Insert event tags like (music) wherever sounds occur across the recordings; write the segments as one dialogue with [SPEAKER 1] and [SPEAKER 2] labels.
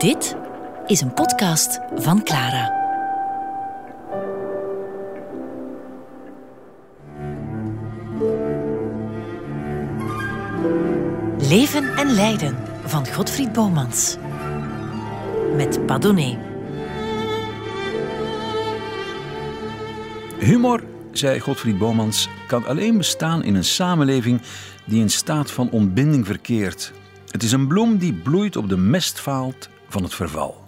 [SPEAKER 1] Dit is een podcast van Clara. Leven en lijden van Godfried Bomans. Met Padone.
[SPEAKER 2] Humor, zei Godfried Bomans, kan alleen bestaan in een samenleving die in staat van ontbinding verkeert. Het is een bloem die bloeit op de mestvaalt van het verval.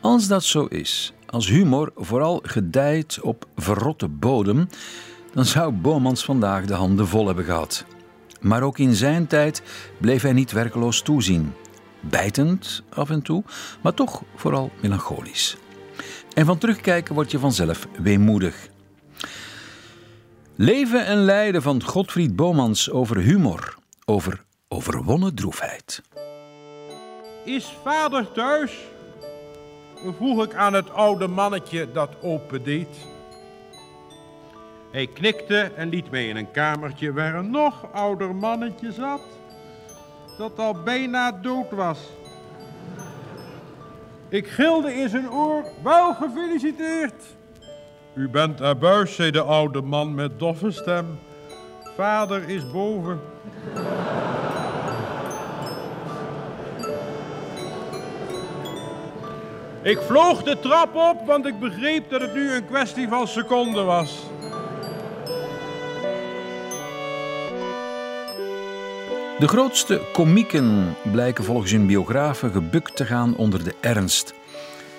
[SPEAKER 2] Als dat zo is, als humor vooral gedijt op verrotte bodem, dan zou Bomans vandaag de handen vol hebben gehad. Maar ook in zijn tijd bleef hij niet werkeloos toezien. Bijtend af en toe, maar toch vooral melancholisch. En van terugkijken word je vanzelf weemoedig. Leven en lijden van Godfried Bomans over humor, over overwonnen droefheid.
[SPEAKER 3] Is vader thuis? vroeg ik aan het oude mannetje dat opendeed. Hij knikte en liet mij in een kamertje waar een nog ouder mannetje zat, dat al bijna dood was. Ik gilde in zijn oor, wel gefeliciteerd. U bent abuis, zei de oude man met doffe stem. Vader is boven. Ik vloog de trap op, want ik begreep dat het nu een kwestie van seconden was.
[SPEAKER 2] De grootste komieken blijken volgens hun biografen gebukt te gaan onder de ernst.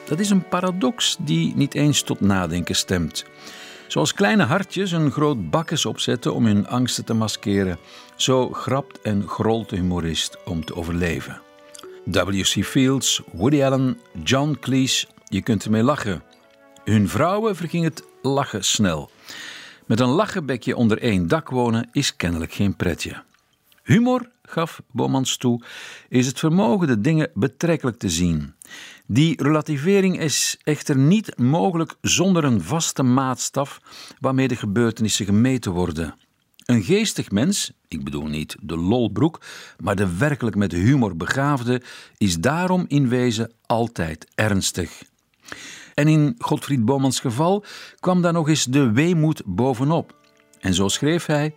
[SPEAKER 2] Dat is een paradox die niet eens tot nadenken stemt. Zoals kleine hartjes een groot bakkes opzetten om hun angsten te maskeren, zo grapt en grolt de humorist om te overleven. W.C. Fields, Woody Allen, John Cleese, je kunt ermee lachen. Hun vrouwen verging het lachen snel. Met een lachenbekje onder één dak wonen is kennelijk geen pretje. Humor, gaf Bomans toe, is het vermogen de dingen betrekkelijk te zien. Die relativering is echter niet mogelijk zonder een vaste maatstaf waarmee de gebeurtenissen gemeten worden. Een geestig mens, ik bedoel niet de lolbroek, maar de werkelijk met humor begaafde, is daarom in wezen altijd ernstig. En in Godfried Bomans geval kwam daar nog eens de weemoed bovenop. En zo schreef hij: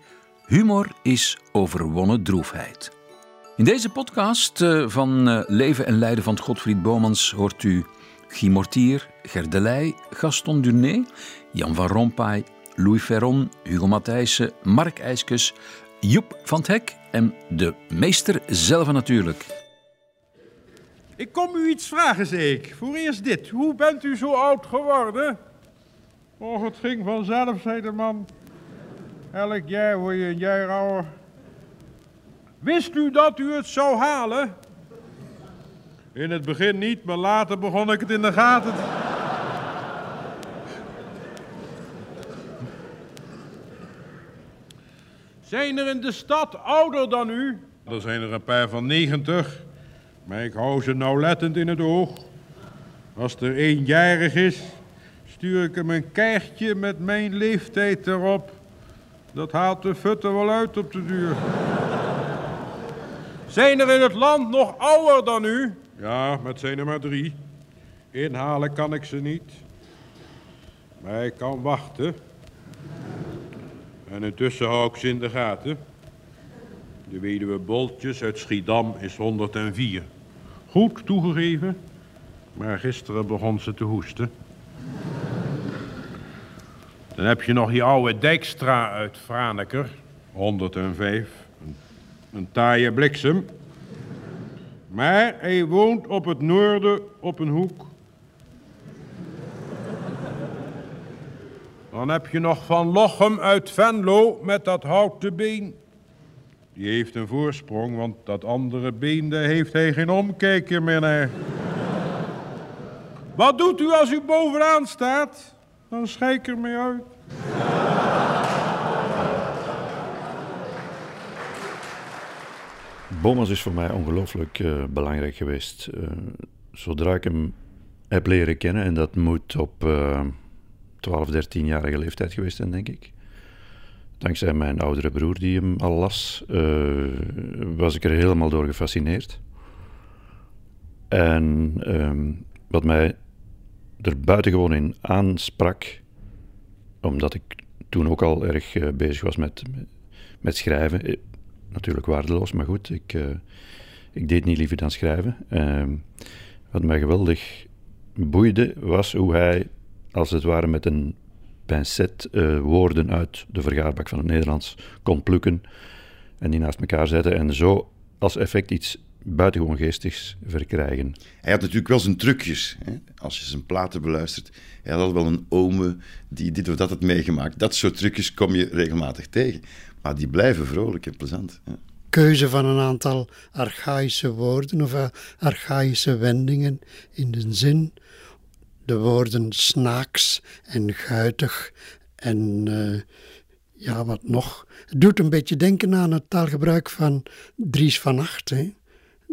[SPEAKER 2] Humor is overwonnen droefheid. In deze podcast eh, van eh, Leven en Lijden van Godfried Bomans hoort u Guy Mortier, Gerdelij, Gaston Durné, Jan van Rompuy, Louis Ferron, Hugo Matthijssen, Mark IJskes, Joep van het Hek en de meester zelf natuurlijk.
[SPEAKER 3] Ik kom u iets vragen, zei ik. Voor eerst dit. Hoe bent u zo oud geworden? Och, het ging vanzelf, zei de man. Elk jaar word je een jaar ouder. Wist u dat u het zou halen? In het begin niet, maar later begon ik het in de gaten te... Zijn er in de stad ouder dan u? Er zijn er een paar van 90, maar ik hou ze nauwlettend in het oog. Als er eenjarig is, stuur ik hem een kaartje met mijn leeftijd erop. Dat haalt de futter wel uit op de duur. Zijn er in het land nog ouder dan u? Ja, met zijn er maar drie. Inhalen kan ik ze niet. Maar ik kan wachten. En intussen hou ik ze in de gaten. De weduwe Boltjes uit Schiedam is 104. Goed toegegeven, maar gisteren begon ze te hoesten. Dan heb je nog die oude Dijkstra uit Franeker, 105. Een, een taaie bliksem. Maar hij woont op het noorden op een hoek. Dan heb je nog Van Lochem uit Venlo met dat houten been. Die heeft een voorsprong, want dat andere been, daar heeft hij geen omkijker meer. Wat doet u als u bovenaan staat? Dan schijk er mee uit.
[SPEAKER 4] Bomas is voor mij ongelooflijk uh, belangrijk geweest. Uh, zodra ik hem heb leren kennen, en dat moet op uh, 12, 13-jarige leeftijd geweest zijn, denk ik. Dankzij mijn oudere broer die hem al las, was ik er helemaal door gefascineerd. En ehm, wat mij er buitengewoon in aansprak, omdat ik toen ook al erg eh, bezig was met, met schrijven. Eh, natuurlijk waardeloos, maar goed, ik, ik deed niet liever dan schrijven. Ehm, wat mij geweldig boeide, was hoe hij, als het ware met een pincet, woorden uit de vergaarbak van het Nederlands kon plukken en die naast elkaar zetten en zo als effect iets buitengewoon geestigs verkrijgen.
[SPEAKER 5] Hij had natuurlijk wel zijn trucjes. Hè? Als je zijn platen beluistert, hij had wel een ome die dit of dat had meegemaakt. Dat soort trucjes kom je regelmatig tegen. Maar die blijven vrolijk en plezant. Hè?
[SPEAKER 6] Keuze van een aantal archaïsche woorden of eh, archaïsche wendingen in de zin. De woorden snaaks en guitig en uh, ja, wat nog. Het doet een beetje denken aan het taalgebruik van Dries van Acht. Hè?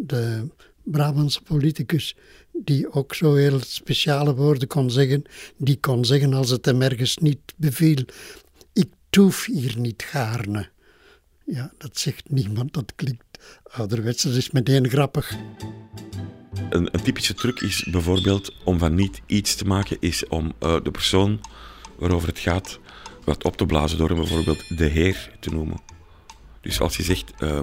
[SPEAKER 6] de Brabantse politicus, die ook zo heel speciale woorden kon zeggen, die kon zeggen als het hem ergens niet beviel, ik toef hier niet gaarne. Ja, dat zegt niemand, dat klinkt ouderwets, dat is meteen grappig.
[SPEAKER 7] Een, een, typische truc is bijvoorbeeld om van niet iets te maken, is om uh, de persoon waarover het gaat wat op te blazen door hem bijvoorbeeld de heer te noemen. Dus als je zegt, uh,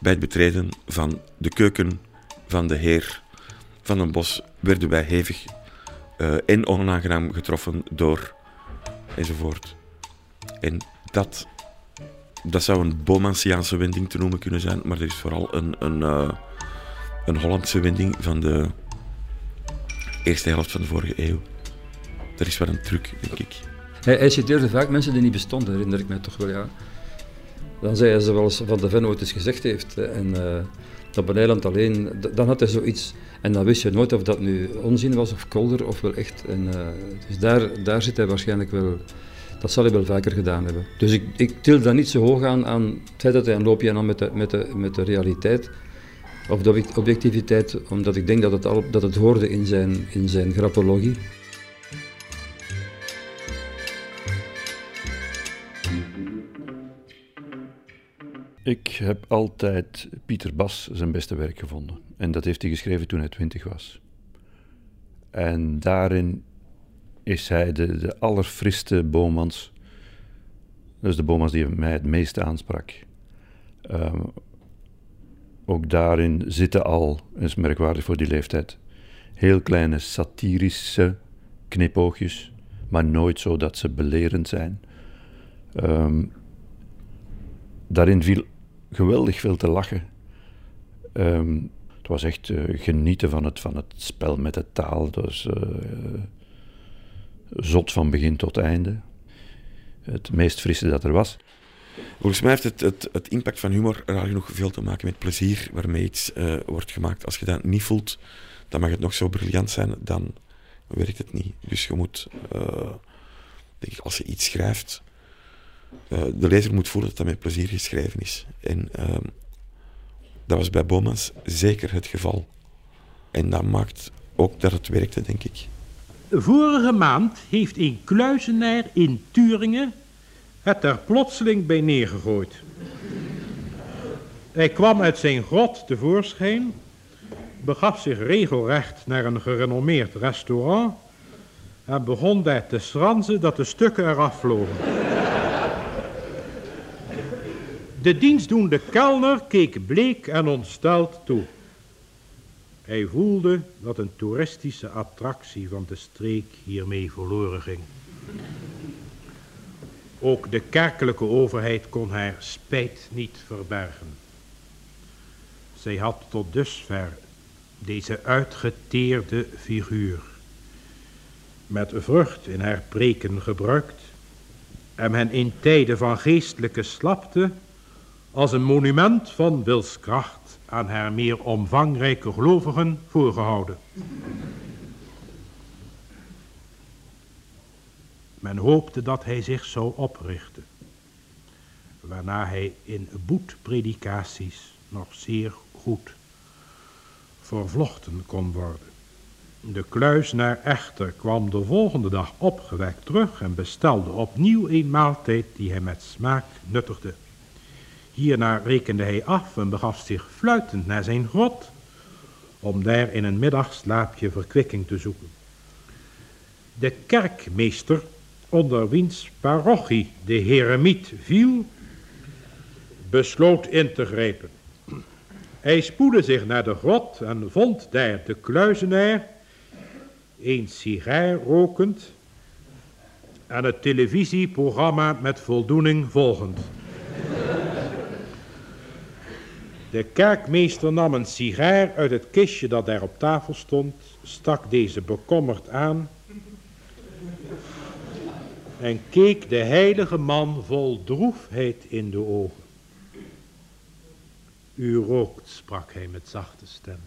[SPEAKER 7] bij het betreden van de keuken van de heer van den Bos werden wij hevig uh, en onaangenaam getroffen door enzovoort. En dat, dat zou een Bomansiaanse wending te noemen kunnen zijn, maar er is vooral een, een, een Hollandse wending van de eerste helft van de vorige eeuw. Dat is wel een truc, denk ik.
[SPEAKER 8] Hij, citeerde vaak mensen die niet bestonden, herinner ik mij toch wel, ja. Dan zei hij zoals Van de Ven ooit eens gezegd heeft. En uh, dat Beneiland alleen, dan had hij zoiets. En dan wist je nooit of dat nu onzin was of kolder of wel echt. En, uh, dus daar, daar zit hij waarschijnlijk wel. Dat zal hij wel vaker gedaan hebben. Dus ik, ik til dat niet zo hoog aan, aan het feit dat hij een loopje met de, met de, met de realiteit. Of de objectiviteit, omdat ik denk dat het, al, dat het hoorde in zijn, in zijn grappologie.
[SPEAKER 4] Ik heb altijd Pieter Bas zijn beste werk gevonden. En dat heeft hij geschreven toen hij twintig was. En daarin is hij de, de allerfriste Bomans. Is de Bomans die mij het meeste aansprak. Um, ook daarin zitten al, is merkwaardig voor die leeftijd, heel kleine satirische knipoogjes, maar nooit zo dat ze belerend zijn. Um, daarin viel geweldig veel te lachen. Um, het was echt uh, genieten van het, van het spel met de taal. Was uh, zot van begin tot einde. Het meest frisse dat er was.
[SPEAKER 7] Volgens mij heeft het, het, impact van humor raar genoeg veel te maken met plezier waarmee iets uh, wordt gemaakt. Als je dat niet voelt, dan mag het nog zo briljant zijn, dan werkt het niet. Dus je moet, denk ik, als je iets schrijft, uh, de lezer moet voelen dat dat met plezier geschreven is. En uh, dat was bij Bomans zeker het geval. En dat maakt ook dat het werkte, denk ik.
[SPEAKER 3] Vorige maand heeft een kluizenaar in Turingen het er plotseling bij neergegooid. Hij kwam uit zijn grot tevoorschijn, begaf zich regelrecht naar een gerenommeerd restaurant en begon daar te schranzen dat de stukken eraf vlogen. De dienstdoende kelner keek bleek en ontsteld toe. Hij voelde dat een toeristische attractie van de streek hiermee verloren ging. Ook de kerkelijke overheid kon haar spijt niet verbergen. Zij had tot dusver deze uitgeteerde figuur met vrucht in haar preken gebruikt en hen in tijden van geestelijke slapte als een monument van wilskracht aan haar meer omvangrijke gelovigen voorgehouden. Men hoopte dat hij zich zou oprichten, waarna hij in boetpredikaties nog zeer goed vervlochten kon worden. De kluisnaar echter kwam de volgende dag opgewekt terug en bestelde opnieuw een maaltijd die hij met smaak nuttigde. Hierna rekende hij af en begaf zich fluitend naar zijn grot, om daar in een middagslaapje verkwikking te zoeken. De kerkmeester, onder wiens parochie de heremiet viel, besloot in te grijpen. Hij spoedde zich naar de grot en vond daar de kluizenaar, een sigaar rokend en het televisieprogramma met voldoening volgend. De kerkmeester nam een sigaar uit het kistje dat daar op tafel stond, stak deze bekommerd aan en keek de heilige man vol droefheid in de ogen. U rookt, sprak hij met zachte stem.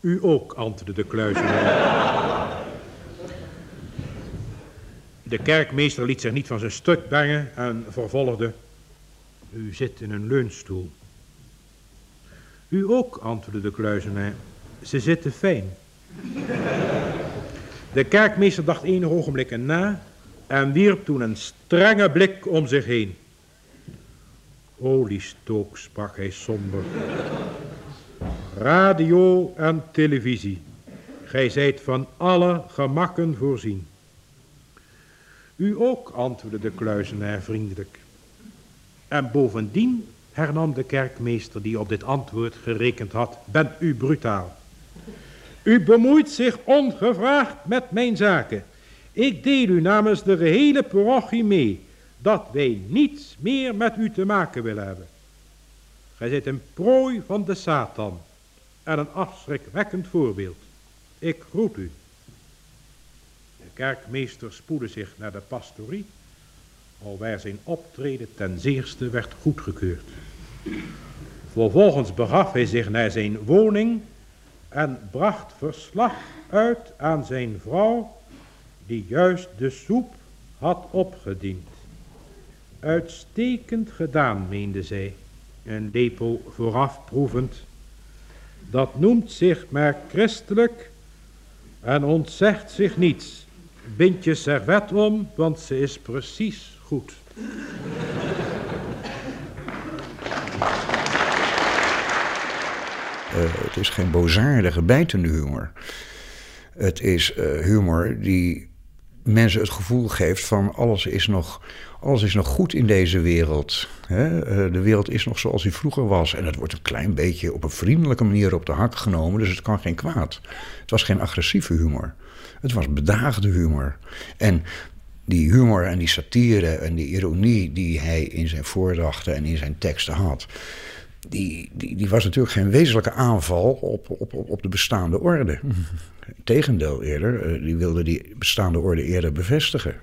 [SPEAKER 3] U ook, antwoordde de kluizenaar. De kerkmeester liet zich niet van zijn stuk brengen en vervolgde. U zit in een leunstoel. U ook, antwoordde de kluizenaar. Ze zitten fijn. De kerkmeester dacht enige ogenblikken na en wierp toen een strenge blik om zich heen. Oliestook, sprak hij somber. Radio en televisie. Gij zijt van alle gemakken voorzien. U ook, antwoordde de kluizenaar vriendelijk. En bovendien, hernam de kerkmeester die op dit antwoord gerekend had, bent u brutaal. U bemoeit zich ongevraagd met mijn zaken. Ik deel u namens de gehele parochie mee dat wij niets meer met u te maken willen hebben. Gij zijt een prooi van de Satan en een afschrikwekkend voorbeeld. Ik groet u. De kerkmeester spoedde zich naar de pastorie, alwaar zijn optreden ten zeerste werd goedgekeurd. Vervolgens begaf hij zich naar zijn woning en bracht verslag uit aan zijn vrouw, die juist de soep had opgediend. Uitstekend gedaan, meende zij, een lepel vooraf proevend. Dat noemt zich maar christelijk en ontzegt zich niets. Bind je servet om, want ze is precies goed.
[SPEAKER 9] Het is geen bozaardige, bijtende humor. Het is uh, humor die mensen het gevoel geeft van alles is nog, alles is nog goed in deze wereld. Uh, de wereld is nog zoals die vroeger was. En het wordt een klein beetje op een vriendelijke manier op de hak genomen. Dus het kan geen kwaad. Het was geen agressieve humor. Het was bedaagde humor. En die humor en die satire en die ironie die hij in zijn voordrachten en in zijn teksten had die, die, die, was natuurlijk geen wezenlijke aanval op, op, op de bestaande orde. (laughs) Tegendeel eerder, eh, die wilde die bestaande orde eerder bevestigen.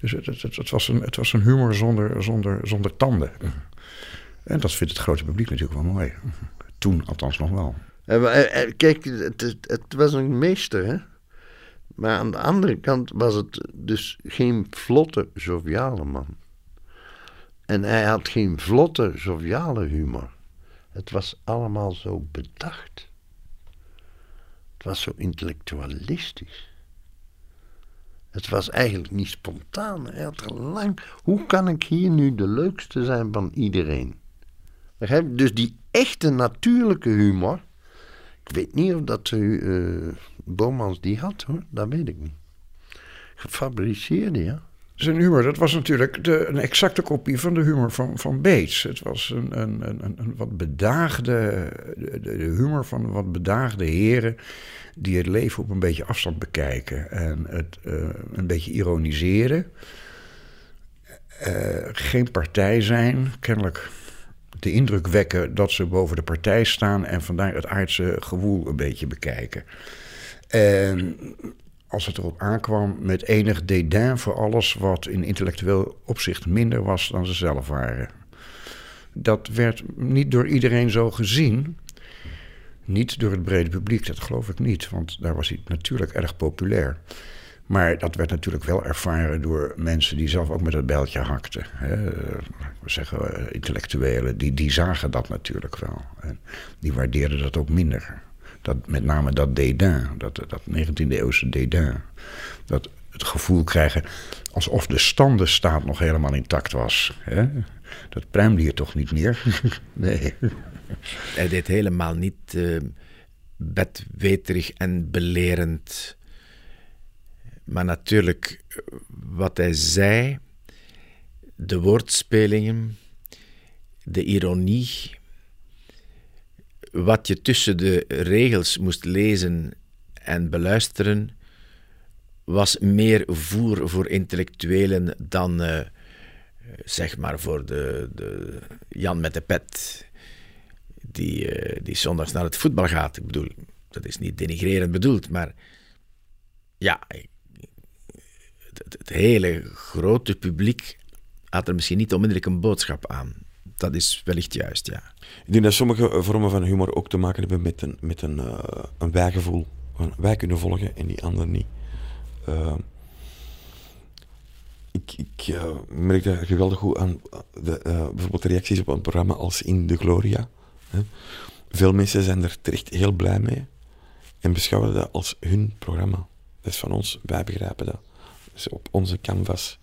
[SPEAKER 9] Dus het, het, het, was, een, het was een humor zonder, zonder, zonder tanden. En dat vindt het grote publiek natuurlijk wel mooi. Toen althans nog wel.
[SPEAKER 10] Eh, eh, kijk, het, het was een meester, hè? Maar aan de andere kant was het dus geen vlotte, joviale man. En hij had geen vlotte, joviale humor. Het was allemaal zo bedacht. Het was zo intellectualistisch. Het was eigenlijk niet spontaan. Hij had lang. Hoe kan ik hier nu de leukste zijn van iedereen? Dus die echte natuurlijke humor. Ik weet niet of dat uh, Bomans die had hoor, dat weet ik niet. Gefabriceerde, ja
[SPEAKER 9] zijn humor, dat was natuurlijk de, een exacte kopie van de humor van, van Bates. Het was een, een, een, een wat bedaagde, de, de, humor van wat bedaagde heren die het leven op een beetje afstand bekijken en het uh, een beetje ironiseren. Uh, geen partij zijn, kennelijk de indruk wekken dat ze boven de partij staan en vandaar het aardse gewoel een beetje bekijken. En als het erop aankwam, met enig dédain voor alles wat in intellectueel opzicht minder was dan ze zelf waren. Dat werd niet door iedereen zo gezien. Niet door het brede publiek, dat geloof ik niet, want daar was hij natuurlijk erg populair. Maar dat werd natuurlijk wel ervaren door mensen die zelf ook met het bijltje hakten. Hè. We zeggen eh, intellectuelen, die, die zagen dat natuurlijk wel. En die waardeerden dat ook minder dat, met name dat dédain, dat, dat 19e eeuwse dédain. Dat het gevoel krijgen alsof de standenstaat nog helemaal intact was. Hè? Dat pruimde hier toch niet meer? (laughs) nee.
[SPEAKER 11] hij deed helemaal niet uh, bedweterig en belerend. Maar natuurlijk, wat hij zei, de woordspelingen, de ironie, wat je tussen de regels moest lezen en beluisteren, was meer voer voor intellectuelen dan uh, zeg maar voor de, de, Jan met de pet, die, uh, die zondags naar het voetbal gaat. Ik bedoel, dat is niet denigrerend bedoeld, maar ja, het hele grote publiek had er misschien niet onmiddellijk een boodschap aan. Dat is wellicht juist, ja.
[SPEAKER 7] Ik denk dat sommige vormen van humor ook te maken hebben met een, met een, uh, een wijgevoel. Wij kunnen volgen en die anderen niet. Uh, ik ik uh, merk dat geweldig goed aan de, bijvoorbeeld de reacties op een programma als In de Gloria. Hè. Veel mensen zijn er terecht heel blij mee en beschouwen dat als hun programma. Dat is van ons, wij begrijpen dat. Dus op onze canvas.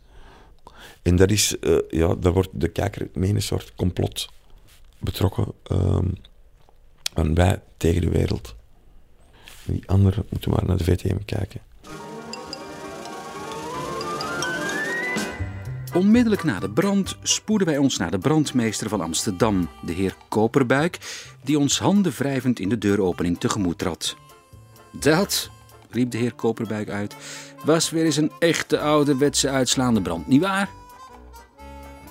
[SPEAKER 7] En dat is, uh, ja, daar wordt de kijker mee een soort complot betrokken. Um, en wij tegen de wereld. die anderen moeten maar naar de VTM kijken.
[SPEAKER 2] Onmiddellijk na de brand spoeden wij ons naar de brandmeester van Amsterdam, de heer Koperbuik, die ons handen wrijvend in de deuropening tegemoet trad. Dat, riep de heer Koperbuik uit, was weer eens een echte ouderwetse uitslaande brand, nietwaar?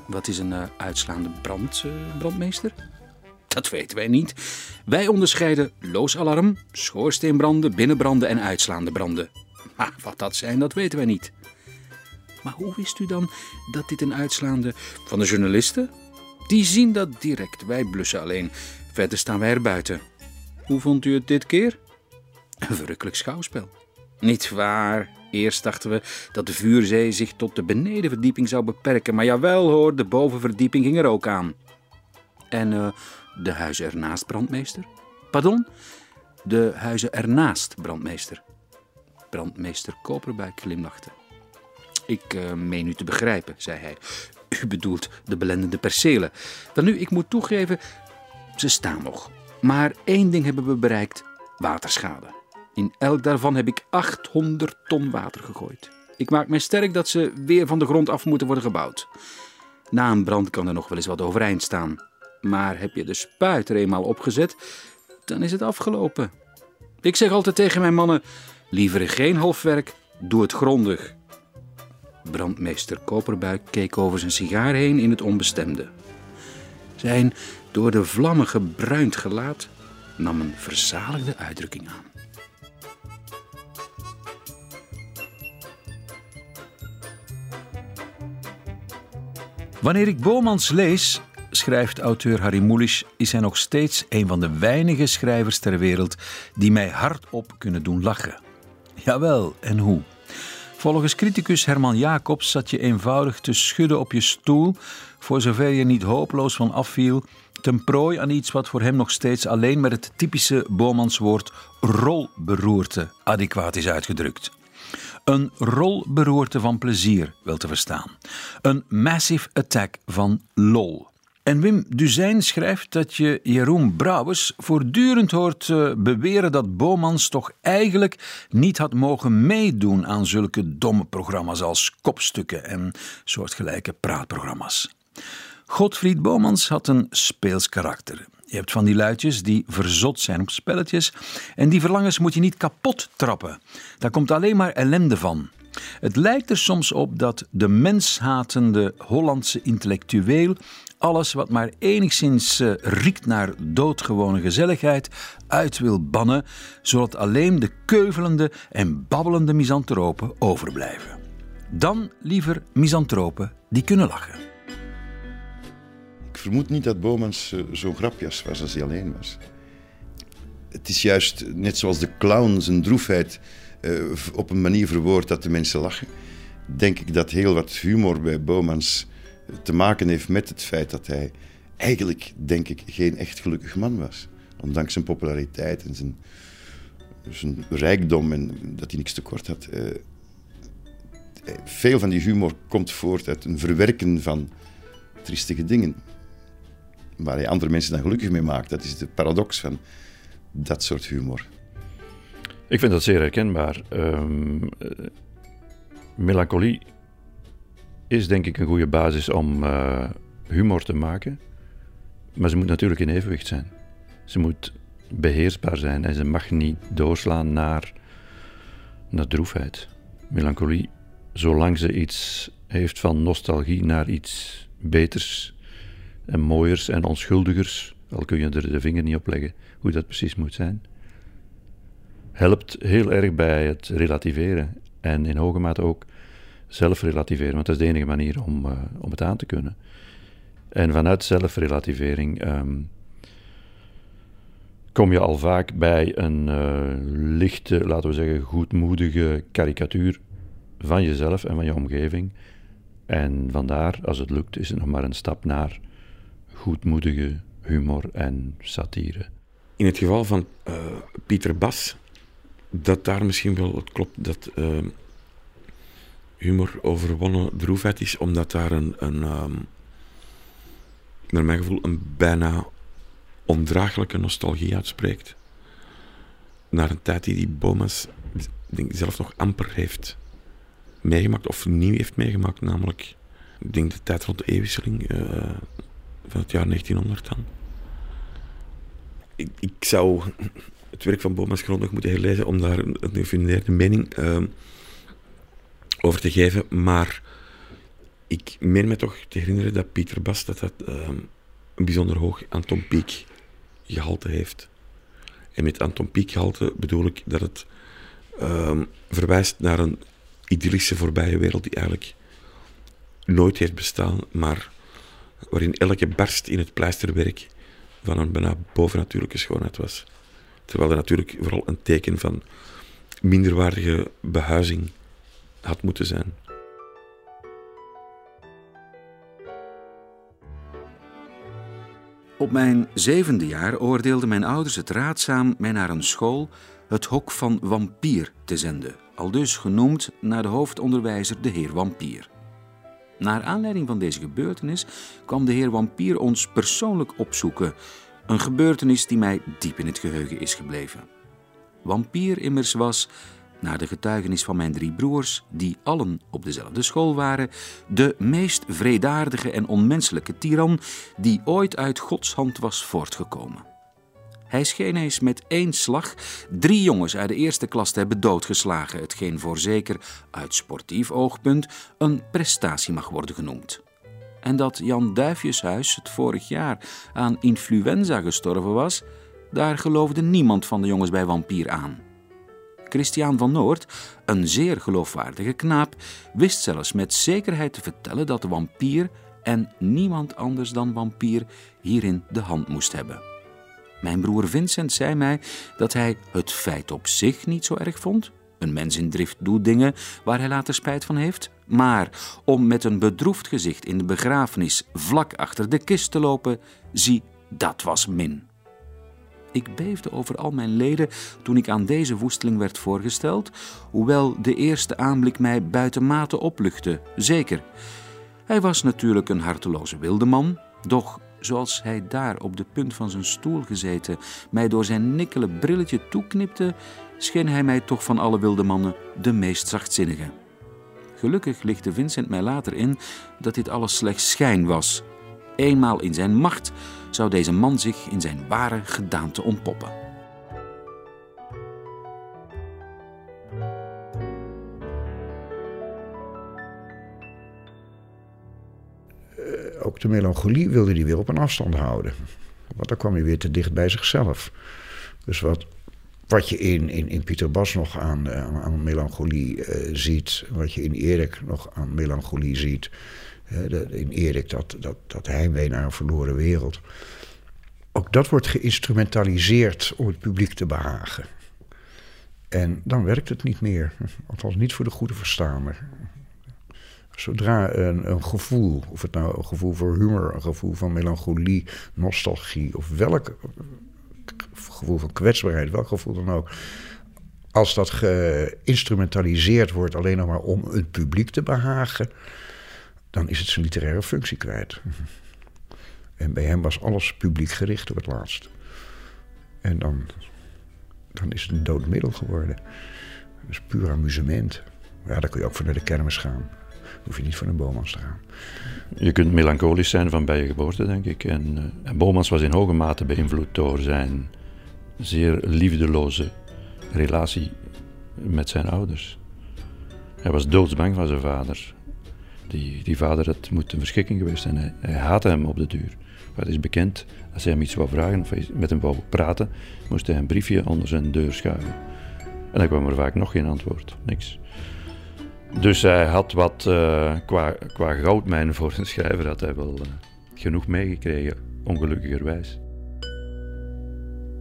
[SPEAKER 2] Wat is een uh, uitslaande brand, uh, brandmeester? Dat weten wij niet. Wij onderscheiden loosalarm, schoorsteenbranden, binnenbranden en uitslaande branden. Maar wat dat zijn, dat weten wij niet. Maar hoe wist u dan dat dit een uitslaande van de journalisten? Die zien dat direct, wij blussen alleen. Verder staan wij er buiten. Hoe vond u het dit keer? Een verrukkelijk schouwspel. Niet waar. Eerst dachten we dat de vuurzee zich tot de benedenverdieping zou beperken. Maar jawel hoor, de bovenverdieping ging er ook aan. En uh, de huizen ernaast, brandmeester? Pardon? De huizen ernaast, brandmeester. Brandmeester Koperbuik glimlachte. Ik uh, meen u te begrijpen, zei hij. U bedoelt de belendende percelen. Dan nu, ik moet toegeven, ze staan nog. Maar één ding hebben we bereikt: waterschade. In elk daarvan heb ik 800 ton water gegooid. Ik maak mij sterk dat ze weer van de grond af moeten worden gebouwd. Na een brand kan er nog wel eens wat overeind staan. Maar heb je de spuit er eenmaal opgezet, dan is het afgelopen. Ik zeg altijd tegen mijn mannen: liever geen halfwerk, doe het grondig. Brandmeester Koperbuik keek over zijn sigaar heen in het onbestemde. Zijn door de vlammen gebruind gelaat nam een verzaligde uitdrukking aan. Wanneer ik Bomans lees, schrijft auteur Harry Mulisch, is hij nog steeds een van de weinige schrijvers ter wereld die mij hardop kunnen doen lachen. Jawel, en hoe? Volgens criticus Herman Jacobs zat je eenvoudig te schudden op je stoel, voor zover je niet hopeloos van afviel, ten prooi aan iets wat voor hem nog steeds alleen met het typische Bomanswoord rolberoerte adequaat is uitgedrukt. Een rolberoerte van plezier, wel te verstaan. Een massive attack van lol. En Wim Duzijn schrijft dat je Jeroen Brouwers voortdurend hoort uh, beweren dat Bomans toch eigenlijk niet had mogen meedoen aan zulke domme programma's als kopstukken en soortgelijke praatprogramma's. Godfried Bomans had een speels karakter. Je hebt van die luidjes die verzot zijn op spelletjes en die verlangens moet je niet kapot trappen. Daar komt alleen maar ellende van. Het lijkt er soms op dat de menshatende Hollandse intellectueel alles wat maar enigszins uh, riekt naar doodgewone gezelligheid uit wil bannen, zodat alleen de keuvelende en babbelende misantropen overblijven. Dan liever misantropen die kunnen lachen.
[SPEAKER 5] Vermoed niet dat Bomans uh, zo'n grapjas was als hij alleen was. Het is juist net zoals de clown zijn droefheid uh, op een manier verwoord dat de mensen lachen. Denk ik dat heel wat humor bij Bomans te maken heeft met het feit dat hij eigenlijk, denk ik, geen echt gelukkig man was. Ondanks zijn populariteit en zijn, zijn rijkdom en dat hij niks tekort had. Veel van die humor komt voort uit een verwerken van triestige dingen. Waar hij andere mensen dan gelukkig mee maakt. Dat is de paradox van dat soort humor.
[SPEAKER 4] Ik vind dat zeer herkenbaar. Ehm, eh, melancholie is denk ik een goede basis om eh, humor te maken. Maar ze moet natuurlijk in evenwicht zijn. Ze moet beheersbaar zijn en ze mag niet doorslaan naar, naar droefheid. Melancholie, zolang ze iets heeft van nostalgie naar iets beters en mooiers en onschuldigers, al kun je er de vinger niet op leggen hoe dat precies moet zijn, helpt heel erg bij het relativeren en in hoge mate ook zelf relativeren, want dat is de enige manier om, uh, om het aan te kunnen. En vanuit zelfrelativering um, kom je al vaak bij een uh, lichte, laten we zeggen, goedmoedige karikatuur van jezelf en van je omgeving. En vandaar, als het lukt, is het nog maar een stap naar goedmoedige humor en satire.
[SPEAKER 7] In het geval van uh, Pieter Bas, dat daar misschien wel het klopt dat uh, humor overwonnen droefheid is, omdat daar een, een um, naar mijn gevoel, een bijna ondraaglijke nostalgie uitspreekt. Naar een tijd die die Bomas denk, zelf nog amper heeft meegemaakt, of nieuw heeft meegemaakt, namelijk, ik denk de tijd rond de eeuwwisseling uh, van het jaar 1900 dan. Ik, ik, zou het werk van Bomas grondig moeten herlezen om daar een, gefundeerde mening uh, over te geven, maar ik meen me toch te herinneren dat Pieter Bas dat dat uh, een bijzonder hoog Anton Pieck gehalte heeft. En met Anton Pieck gehalte bedoel ik dat het uh, verwijst naar een idyllische voorbije wereld die eigenlijk nooit heeft bestaan, maar waarin elke barst in het pleisterwerk van een bijna bovennatuurlijke schoonheid was. Terwijl er natuurlijk vooral een teken van minderwaardige behuizing had moeten zijn.
[SPEAKER 2] Op mijn zevende jaar oordeelden mijn ouders het raadzaam mij naar een school, het Hok van Vampier, te zenden, aldus genoemd naar de hoofdonderwijzer de heer Vampier. Naar aanleiding van deze gebeurtenis kwam de heer Vampier ons persoonlijk opzoeken, een gebeurtenis die mij diep in het geheugen is gebleven. Vampier immers was, naar de getuigenis van mijn drie broers, die allen op dezelfde school waren, de meest vredaardige en onmenselijke tiran die ooit uit Gods hand was voortgekomen. Hij scheen eens met één slag drie jongens uit de eerste klas te hebben doodgeslagen, hetgeen voorzeker uit sportief oogpunt een prestatie mag worden genoemd. En dat Jan Duifjeshuis het vorig jaar aan influenza gestorven was, daar geloofde niemand van de jongens bij Vampier aan. Christian van Noord, een zeer geloofwaardige knaap, wist zelfs met zekerheid te vertellen dat de vampier en niemand anders dan vampier hierin de hand moest hebben. Mijn broer Vincent zei mij dat hij het feit op zich niet zo erg vond. Een mens in drift doet dingen waar hij later spijt van heeft. Maar om met een bedroefd gezicht in de begrafenis vlak achter de kist te lopen, zie, dat was min. Ik beefde over al mijn leden toen ik aan deze woesteling werd voorgesteld, hoewel de eerste aanblik mij buitenmate opluchtte, zeker. Hij was natuurlijk een harteloze wildeman, doch zoals hij daar op de punt van zijn stoel gezeten mij door zijn nikkelen brilletje toeknipte, scheen hij mij toch van alle wilde mannen de meest zachtzinnige. Gelukkig lichtte Vincent mij later in dat dit alles slechts schijn was. Eenmaal in zijn macht zou deze man zich in zijn ware gedaante ontpoppen.
[SPEAKER 9] Ook de melancholie wilde hij weer op een afstand houden. Want dan kwam hij weer te dicht bij zichzelf. Dus wat, wat je in, in, in Pieter Bas nog aan, aan, aan melancholie uh, ziet, wat je in Erik nog aan melancholie ziet, de, in Erik dat, dat, dat heimwee naar een verloren wereld. Ook dat wordt geïnstrumentaliseerd om het publiek te behagen. En dan werkt het niet meer. Althans niet voor de goede verstaander. Zodra een, een, gevoel, of het nou een gevoel voor humor, een gevoel van melancholie, nostalgie of welk gevoel van kwetsbaarheid, welk gevoel dan ook, als dat geïnstrumentaliseerd wordt alleen nog maar om het publiek te behagen, dan is het zijn literaire functie kwijt. En bij hem was alles publiek gericht op het laatst. En dan, dan is het een dood middel geworden. Dat is puur amusement. Ja, dan kun je ook voor naar de kermis gaan. Hoef je niet voor een Bomans te gaan.
[SPEAKER 4] Je kunt melancholisch zijn van bij je geboorte, denk ik. En, uh, en Bomans was in hoge mate beïnvloed door zijn zeer liefdeloze relatie met zijn ouders. Hij was doodsbang van zijn vader. Die, die vader had moet een verschikking geweest zijn. Hij, haatte hem op de duur. Het is bekend, als hij hem iets wou vragen of met hem wou praten, moest hij een briefje onder zijn deur schuiven. En dan kwam er vaak nog geen antwoord, niks. Dus hij had wat, uh, qua, qua goudmijn voor een schrijver, had hij wel uh, genoeg meegekregen, ongelukkigerwijs.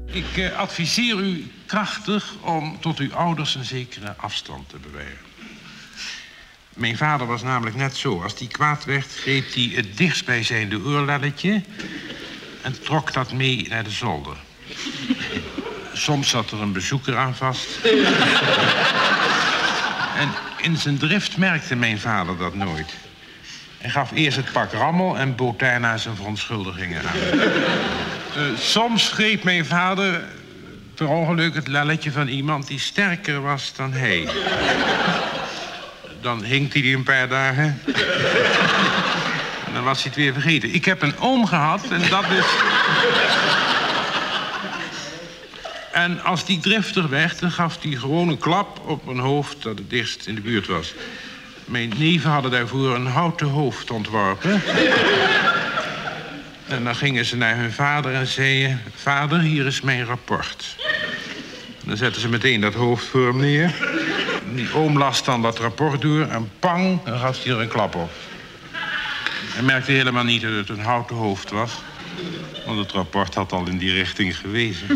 [SPEAKER 3] Ik uh, adviseer u krachtig om tot uw ouders een zekere afstand te bewaren. Mijn vader was namelijk net zo. Als hij kwaad werd, greep hij het dichtstbijzijnde oorlelletje... en trok dat mee naar de zolder. Soms zat er een bezoeker aan vast. (laughs) en in zijn drift merkte mijn vader dat nooit. Hij gaf eerst het pak rammel en bood daarna zijn verontschuldigingen aan. Uh, (laughs) soms greep mijn vader per ongeluk het lelletje van iemand die sterker was dan hij. Dan hinkt hij die een paar dagen. (laughs) En dan was hij het weer vergeten. Ik heb een oom gehad en dat is... En als die driftig werd, dan gaf hij gewoon een klap op een hoofd dat het dichtst in de buurt was. Mijn neven hadden daarvoor een houten hoofd ontworpen. (laughs) En dan gingen ze naar hun vader en zeiden... Vader, hier is mijn rapport. Dan zetten ze meteen dat hoofd voor hem neer. Die oom las dan dat rapport door en pang, dan gaf hij er een klap op. Hij merkte helemaal niet dat het een houten hoofd was. Want het rapport had al in die richting gewezen.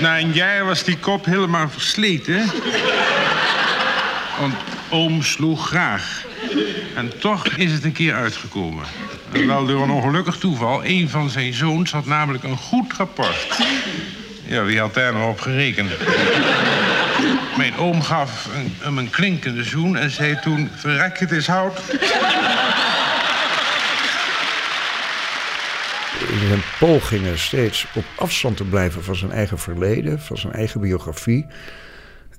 [SPEAKER 3] Na een jaar was die kop helemaal versleten. Want oom sloeg graag. En toch is het een keer uitgekomen. En wel door een ongelukkig toeval. Een van zijn zoons had namelijk een goed rapport. Ja, wie had daar nog op gerekend? Mijn oom gaf een, hem een klinkende zoen en zei toen... Verrek, het is hout.
[SPEAKER 9] In zijn pogingen steeds op afstand te blijven van zijn eigen verleden... van zijn eigen biografie...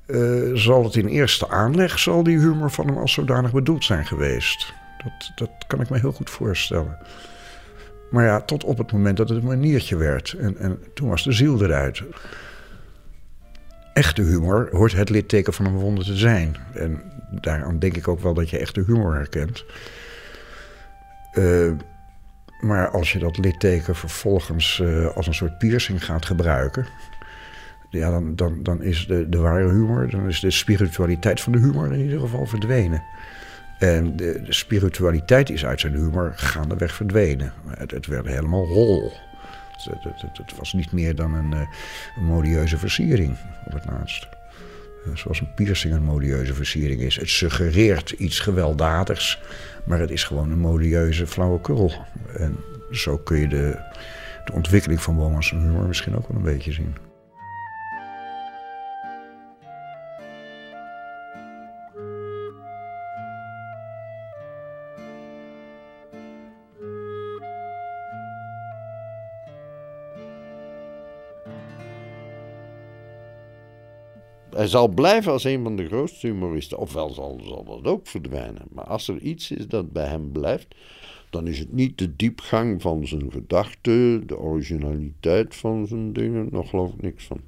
[SPEAKER 9] Uh, zal het in eerste aanleg, zal die humor van hem als zodanig bedoeld zijn geweest. Dat, dat kan ik me heel goed voorstellen. Maar ja, tot op het moment dat het een maniertje werd. En, en toen was de ziel eruit. Echte humor hoort het litteken van een wonder te zijn. En daaraan denk ik ook wel dat je echte humor herkent. Uh, maar als je dat litteken vervolgens uh, als een soort piercing gaat gebruiken ja, dan, dan, dan is de, de ware humor, dan is de spiritualiteit van de humor in ieder geval verdwenen. En de, de spiritualiteit is uit zijn humor gaandeweg verdwenen. Het, het werd helemaal hol. Het, was niet meer dan een, eh, modieuze versiering op het laatst. Eh, zoals een piercing een modieuze versiering is. Het suggereert iets gewelddadigs, maar het is gewoon een modieuze flauwekul. En zo kun je de, de ontwikkeling van Bomans humor misschien ook wel een beetje zien.
[SPEAKER 10] Hij zal blijven als een van de grootste humoristen. Ofwel zal, zal dat ook verdwijnen. Maar als er iets is dat bij hem blijft, dan is het niet de diepgang van zijn gedachten, de originaliteit van zijn dingen. Nog geloof ik niks van.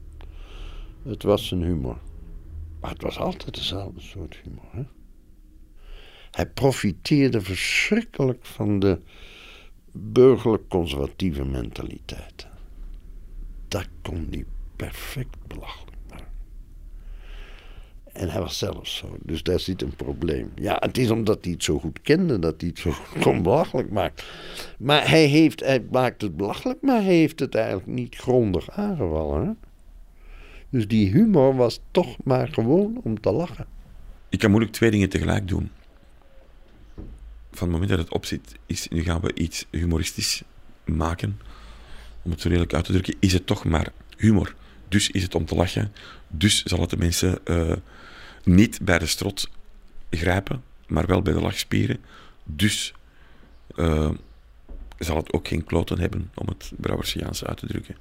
[SPEAKER 10] Het was zijn humor. Maar het was altijd dezelfde soort humor. Hij profiteerde verschrikkelijk van de burgerlijk-conservatieve mentaliteit. Dat kon hij perfect belachelijk. En hij was zelf zo. Dus daar zit een probleem. Ja, het is omdat hij het zo goed kende dat hij het zo kon belachelijk maken. Maar hij, heeft, hij maakt het belachelijk, maar hij heeft het eigenlijk niet grondig aangevallen. Dus die humor was toch maar gewoon om te lachen.
[SPEAKER 7] Ik kan moeilijk twee dingen tegelijk doen. Van het moment dat het op zit, is nu gaan we iets humoristisch maken. Om het zo redelijk uit te drukken, is het toch maar humor. Dus is het om te lachen. Dus zal het de mensen uh, niet bij de strot grijpen, maar wel bij de lachspieren. Dus uh, zal het ook geen kloten hebben, om het Brouwersiaans uit te drukken.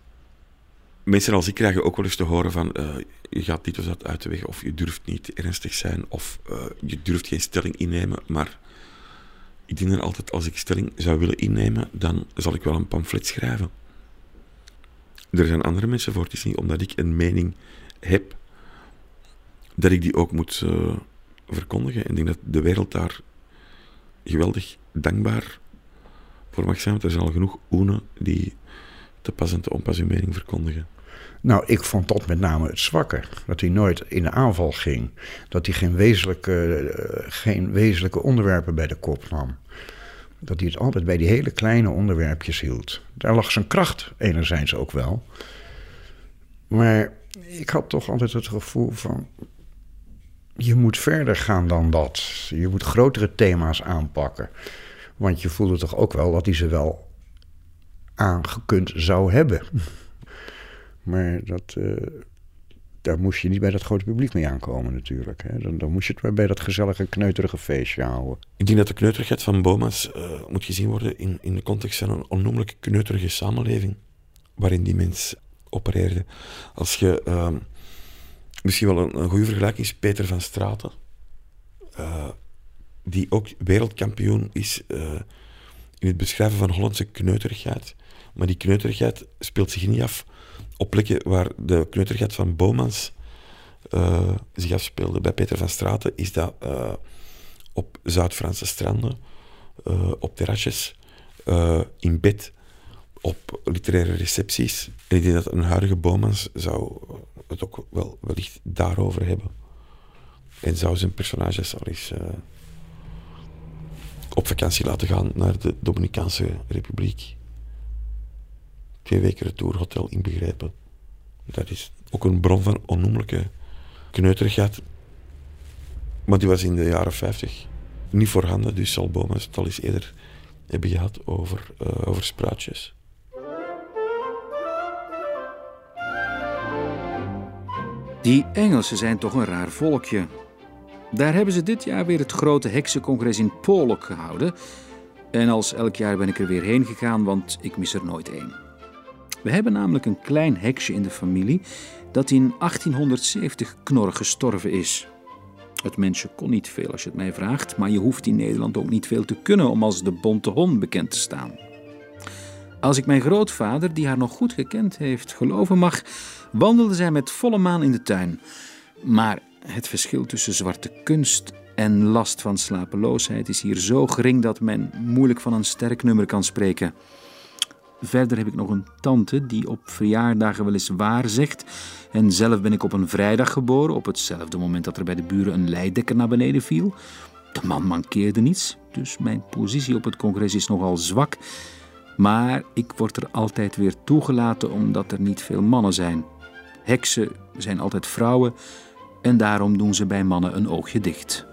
[SPEAKER 7] Mensen als ik krijgen ook wel eens te horen van uh, je gaat dit of dat uit de weg, of je durft niet ernstig zijn, of uh, je durft geen stelling innemen. Maar ik denk dan altijd, als ik stelling zou willen innemen, dan zal ik wel een pamflet schrijven. Er zijn andere mensen voor. Het is niet omdat ik een mening heb, dat ik die ook moet uh, verkondigen. En ik denk dat de wereld daar geweldig dankbaar voor mag zijn, want er zijn al genoeg oenen die te pas en te onpas hun mening verkondigen.
[SPEAKER 9] Nou, ik vond dat met name het zwakke. Dat hij nooit in de aanval ging. Dat hij geen wezenlijke, uh, geen wezenlijke onderwerpen bij de kop nam. Dat hij het altijd bij die hele kleine onderwerpjes hield. Daar lag zijn kracht enerzijds ook wel. Maar ik had toch altijd het gevoel van. Je moet verder gaan dan dat. Je moet grotere thema's aanpakken. Want je voelde toch ook wel dat hij ze wel aangekund zou hebben. Maar dat, uh, daar moest je niet bij dat grote publiek mee aankomen natuurlijk. Hè. Dan, dan moest je het maar bij dat gezellige, kneuterige feestje houden.
[SPEAKER 7] Ik denk dat de kneuterigheid van Boma's uh, moet gezien worden in, in de context van een onnoemelijk kneuterige samenleving waarin die mens opereerde. Als je uh, misschien wel een, goede vergelijking is, Peter van Straten, uh, die ook wereldkampioen is in het beschrijven van Hollandse kneuterigheid. Maar die kneuterigheid speelt zich niet af op plekken waar de kneuterigheid van Bomans uh, zich afspeelde. Bij Peter van Straten is dat op Zuid-Franse stranden, op terrasjes, in bed, op literaire recepties. En ik denk dat een huidige Bomans zou het ook wel wellicht daarover hebben. En zou zijn personages al eens op vakantie laten gaan naar de Dominicaanse Republiek twee weken retourhotel inbegrepen. Dat is ook een bron van onnoemelijke kneuterigheid. Maar die was in de jaren 50 niet voorhanden, dus zal Bomas het al eens eerder hebben gehad over, uh, over spruitjes.
[SPEAKER 2] Die Engelsen zijn toch een raar volkje. Daar hebben ze dit jaar weer het grote heksencongres in Polok gehouden. En als elk jaar ben ik er weer heen gegaan, want ik mis er nooit één. We hebben namelijk een klein heksje in de familie dat in 1870 knorrig gestorven is. Het mensje kon niet veel als je het mij vraagt, maar je hoeft in Nederland ook niet veel te kunnen om als de bonte hond bekend te staan. Als ik mijn grootvader, die haar nog goed gekend heeft, geloven mag, wandelde zij met volle maan in de tuin. Maar het verschil tussen zwarte kunst en last van slapeloosheid is hier zo gering dat men moeilijk van een sterk nummer kan spreken. Verder heb ik nog een tante die op verjaardagen wel eens waar zegt. En zelf ben ik op een vrijdag geboren, op hetzelfde moment dat er bij de buren een leidekker naar beneden viel. De man mankeerde niets, dus mijn positie op het congres is nogal zwak. Maar ik word er altijd weer toegelaten omdat er niet veel mannen zijn. Heksen zijn altijd vrouwen en daarom doen ze bij mannen een oogje dicht.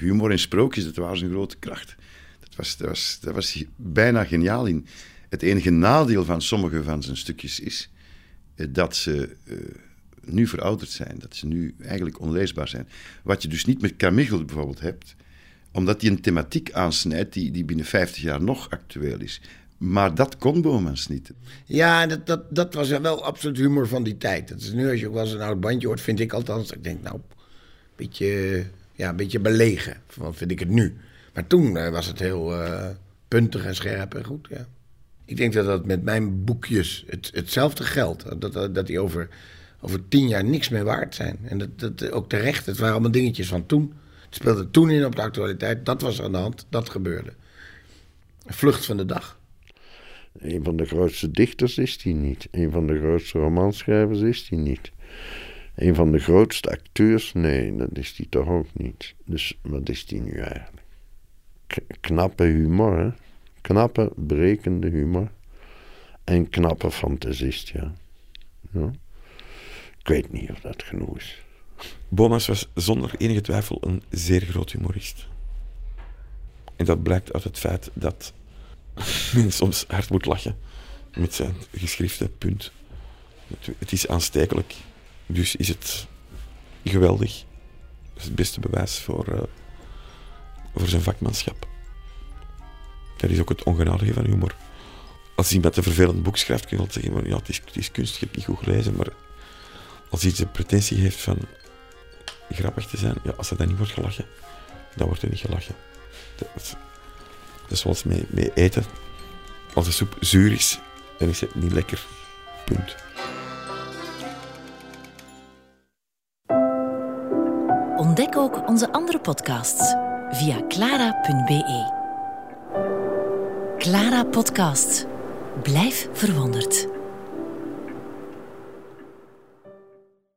[SPEAKER 5] humor en sprookjes, dat was een grote kracht. Dat was, dat, was, dat was bijna geniaal in. Het enige nadeel van sommige van zijn stukjes is eh, dat ze uh, nu verouderd zijn. Dat ze nu eigenlijk onleesbaar zijn. Wat je dus niet met Carmichael bijvoorbeeld hebt, omdat hij een thematiek aansnijdt die, die binnen 50 jaar nog actueel is. Maar dat kon Bomans niet.
[SPEAKER 12] Ja, dat, dat, dat was wel absoluut humor van die tijd. Dat is nu, als je ook wel eens een oud bandje hoort, vind ik althans. Ik denk, nou, een beetje ja, een beetje belegen, wat vind ik het nu. Maar toen uh, was het heel uh, puntig en scherp en goed, ja. Ik denk dat dat met mijn boekjes het, hetzelfde geldt. Dat, dat, dat die over, over tien jaar niks meer waard zijn. En dat, dat ook terecht, het waren allemaal dingetjes van toen. Speelde toen in op de actualiteit. Dat was aan de hand, dat gebeurde. Vlucht van de dag.
[SPEAKER 10] Een van de grootste dichters is hij niet. Een van de grootste romanschrijvers is hij niet. Een van de grootste acteurs? Nee, dat is hij toch ook niet. Dus wat is hij nu eigenlijk? knappe humor, hè? Knappe, berekende humor. En knappe fantasist, ja. ja. Ik weet niet of dat genoeg is.
[SPEAKER 7] Bomas was zonder enige twijfel een zeer groot humorist. En dat blijkt uit het feit dat (laughs) men soms hard moet lachen met zijn geschriften, punt. Het is aanstekelijk dus is het geweldig is het beste bewijs voor, uh, voor zijn vakmanschap. Dat is ook het ongenadige van humor. Als iemand een vervelend boek schrijft, kun je wel zeggen, ja, het is, het hebt niet goed gelezen, maar als iets de pretentie heeft van grappig te zijn, ja, als er dan niet wordt gelachen, dan wordt er niet gelachen. Dat, dat is zoals mee, mee eten. Als de soep zuur is, dan is het niet lekker. Punt.
[SPEAKER 1] Ontdek ook onze andere podcasts via clara.be. Clara Podcast. Blijf verwonderd.